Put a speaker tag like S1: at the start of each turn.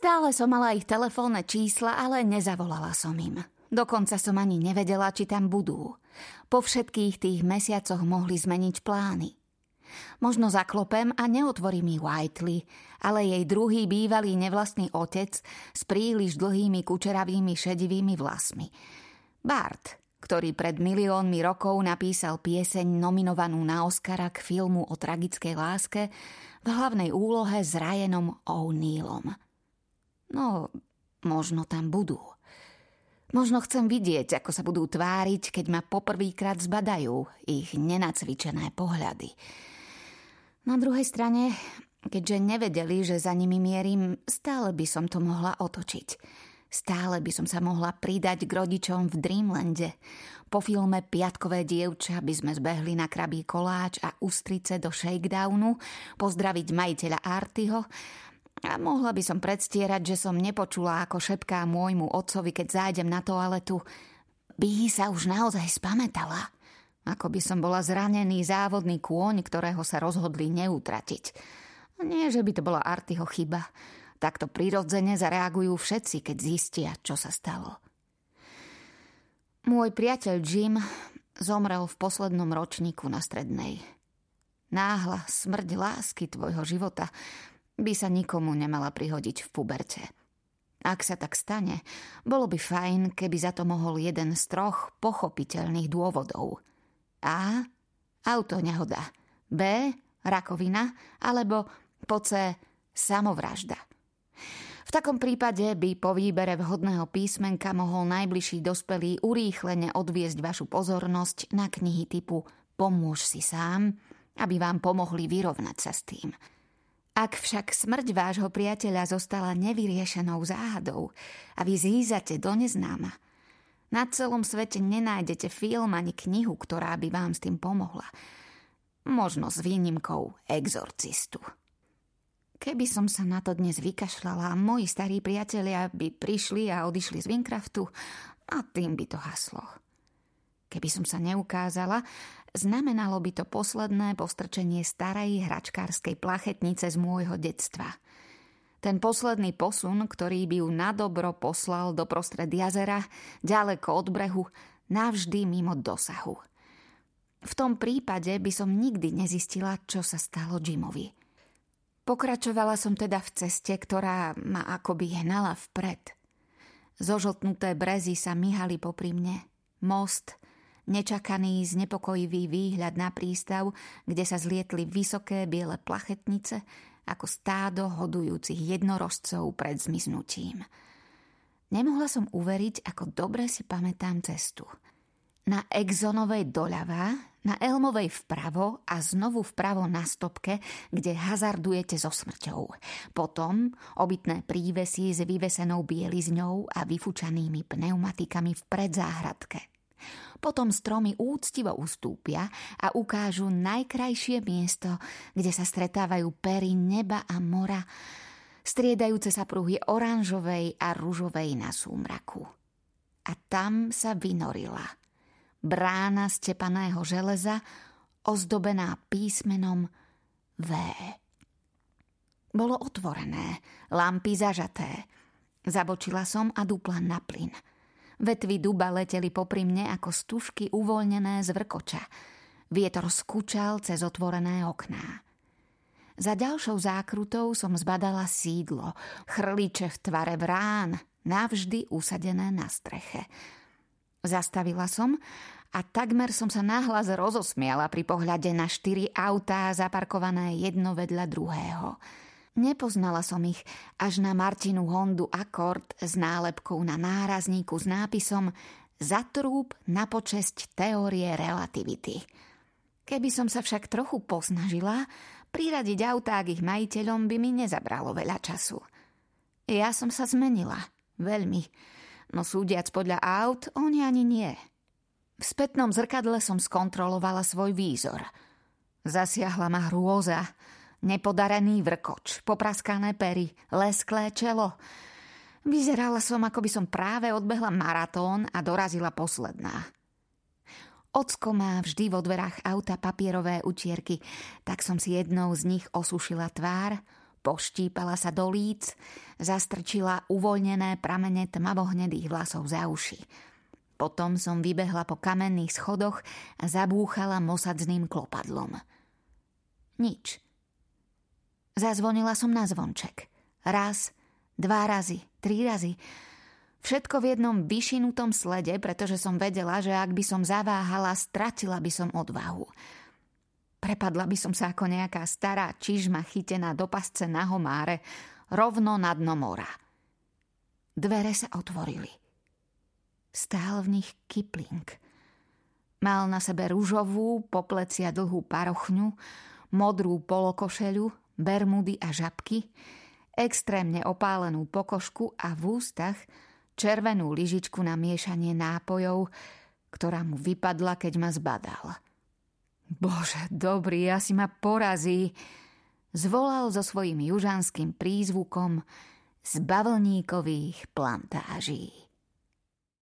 S1: Stále som mala ich telefónne čísla, ale nezavolala som im. Dokonca som ani nevedela, či tam budú. Po všetkých tých mesiacoch mohli zmeniť plány. Možno zaklopem a neotvorí mi Whiteley, ale jej druhý bývalý nevlastný otec s príliš dlhými kučeravými šedivými vlasmi. Bart, ktorý pred miliónmi rokov napísal pieseň nominovanú na Oscara k filmu o tragickej láske v hlavnej úlohe s Ryanom O'Neillom. No, možno tam budú. Možno chcem vidieť, ako sa budú tváriť, keď ma poprvýkrát zbadajú ich nenacvičené pohľady. Na druhej strane, keďže nevedeli, že za nimi mierim, stále by som to mohla otočiť – Stále by som sa mohla pridať k rodičom v Dreamlande. Po filme Piatkové dievča by sme zbehli na krabí koláč a ústrice do shakedownu, pozdraviť majiteľa Artyho a mohla by som predstierať, že som nepočula, ako šepká môjmu otcovi, keď zájdem na toaletu. By sa už naozaj spametala. Ako by som bola zranený závodný kôň, ktorého sa rozhodli neutratiť. Nie, že by to bola Artyho chyba. Takto prirodzene zareagujú všetci, keď zistia, čo sa stalo. Môj priateľ Jim zomrel v poslednom ročníku na strednej. Náhla smrť lásky tvojho života by sa nikomu nemala prihodiť v puberte. Ak sa tak stane, bolo by fajn, keby za to mohol jeden z troch pochopiteľných dôvodov. A. Auto nehoda. B. Rakovina. Alebo po C. Samovražda. V takom prípade by po výbere vhodného písmenka mohol najbližší dospelý urýchlene odviesť vašu pozornosť na knihy typu Pomôž si sám, aby vám pomohli vyrovnať sa s tým. Ak však smrť vášho priateľa zostala nevyriešenou záhadou a vy zízate do neznáma, na celom svete nenájdete film ani knihu, ktorá by vám s tým pomohla. Možno s výnimkou exorcistu. Keby som sa na to dnes vykašľala, moji starí priatelia by prišli a odišli z Winkraftu a tým by to haslo. Keby som sa neukázala, znamenalo by to posledné postrčenie starej hračkárskej plachetnice z môjho detstva. Ten posledný posun, ktorý by ju nadobro poslal do prostred jazera, ďaleko od brehu, navždy mimo dosahu. V tom prípade by som nikdy nezistila, čo sa stalo Jimovi – Pokračovala som teda v ceste, ktorá ma akoby hnala vpred. Zožltnuté brezy sa myhali popri mne. Most, nečakaný, znepokojivý výhľad na prístav, kde sa zlietli vysoké biele plachetnice, ako stádo hodujúcich jednorožcov pred zmiznutím. Nemohla som uveriť, ako dobre si pamätám cestu. Na Exonovej doľava na Elmovej vpravo a znovu vpravo na stopke, kde hazardujete so smrťou. Potom obytné prívesy s vyvesenou bielizňou a vyfučanými pneumatikami v predzáhradke. Potom stromy úctivo ustúpia a ukážu najkrajšie miesto, kde sa stretávajú pery neba a mora, striedajúce sa pruhy oranžovej a ružovej na súmraku. A tam sa vynorila – brána z tepaného železa, ozdobená písmenom V. Bolo otvorené, lampy zažaté. Zabočila som a dupla na plyn. Vetvy duba leteli popri mne ako stužky uvoľnené z vrkoča. Vietor skúčal cez otvorené okná. Za ďalšou zákrutou som zbadala sídlo, chrliče v tvare vrán, navždy usadené na streche. Zastavila som a takmer som sa nahlas rozosmiala pri pohľade na štyri autá zaparkované jedno vedľa druhého. Nepoznala som ich až na Martinu Hondu Accord s nálepkou na nárazníku s nápisom Zatrúb na počesť teórie relativity. Keby som sa však trochu posnažila, priradiť autá k ich majiteľom by mi nezabralo veľa času. Ja som sa zmenila. Veľmi no súdiac podľa aut, oni ani nie. V spätnom zrkadle som skontrolovala svoj výzor. Zasiahla ma hrôza, nepodarený vrkoč, popraskané pery, lesklé čelo. Vyzerala som, ako by som práve odbehla maratón a dorazila posledná. Ocko má vždy vo dverách auta papierové utierky, tak som si jednou z nich osušila tvár, Poštípala sa do líc, zastrčila uvoľnené pramene tmavohnedých vlasov za uši. Potom som vybehla po kamenných schodoch a zabúchala mosadzným klopadlom. Nič. Zazvonila som na zvonček. Raz, dva razy, tri razy. Všetko v jednom vyšinutom slede, pretože som vedela, že ak by som zaváhala, stratila by som odvahu. Prepadla by som sa ako nejaká stará čižma chytená do pasce na homáre, rovno na dno mora. Dvere sa otvorili. Stál v nich Kipling. Mal na sebe rúžovú, po plecia dlhú parochňu, modrú polokošeľu, bermudy a žabky, extrémne opálenú pokožku a v ústach červenú lyžičku na miešanie nápojov, ktorá mu vypadla, keď ma zbadal. Bože, dobrý, asi ma porazí, zvolal so svojím južanským prízvukom z bavlníkových plantáží.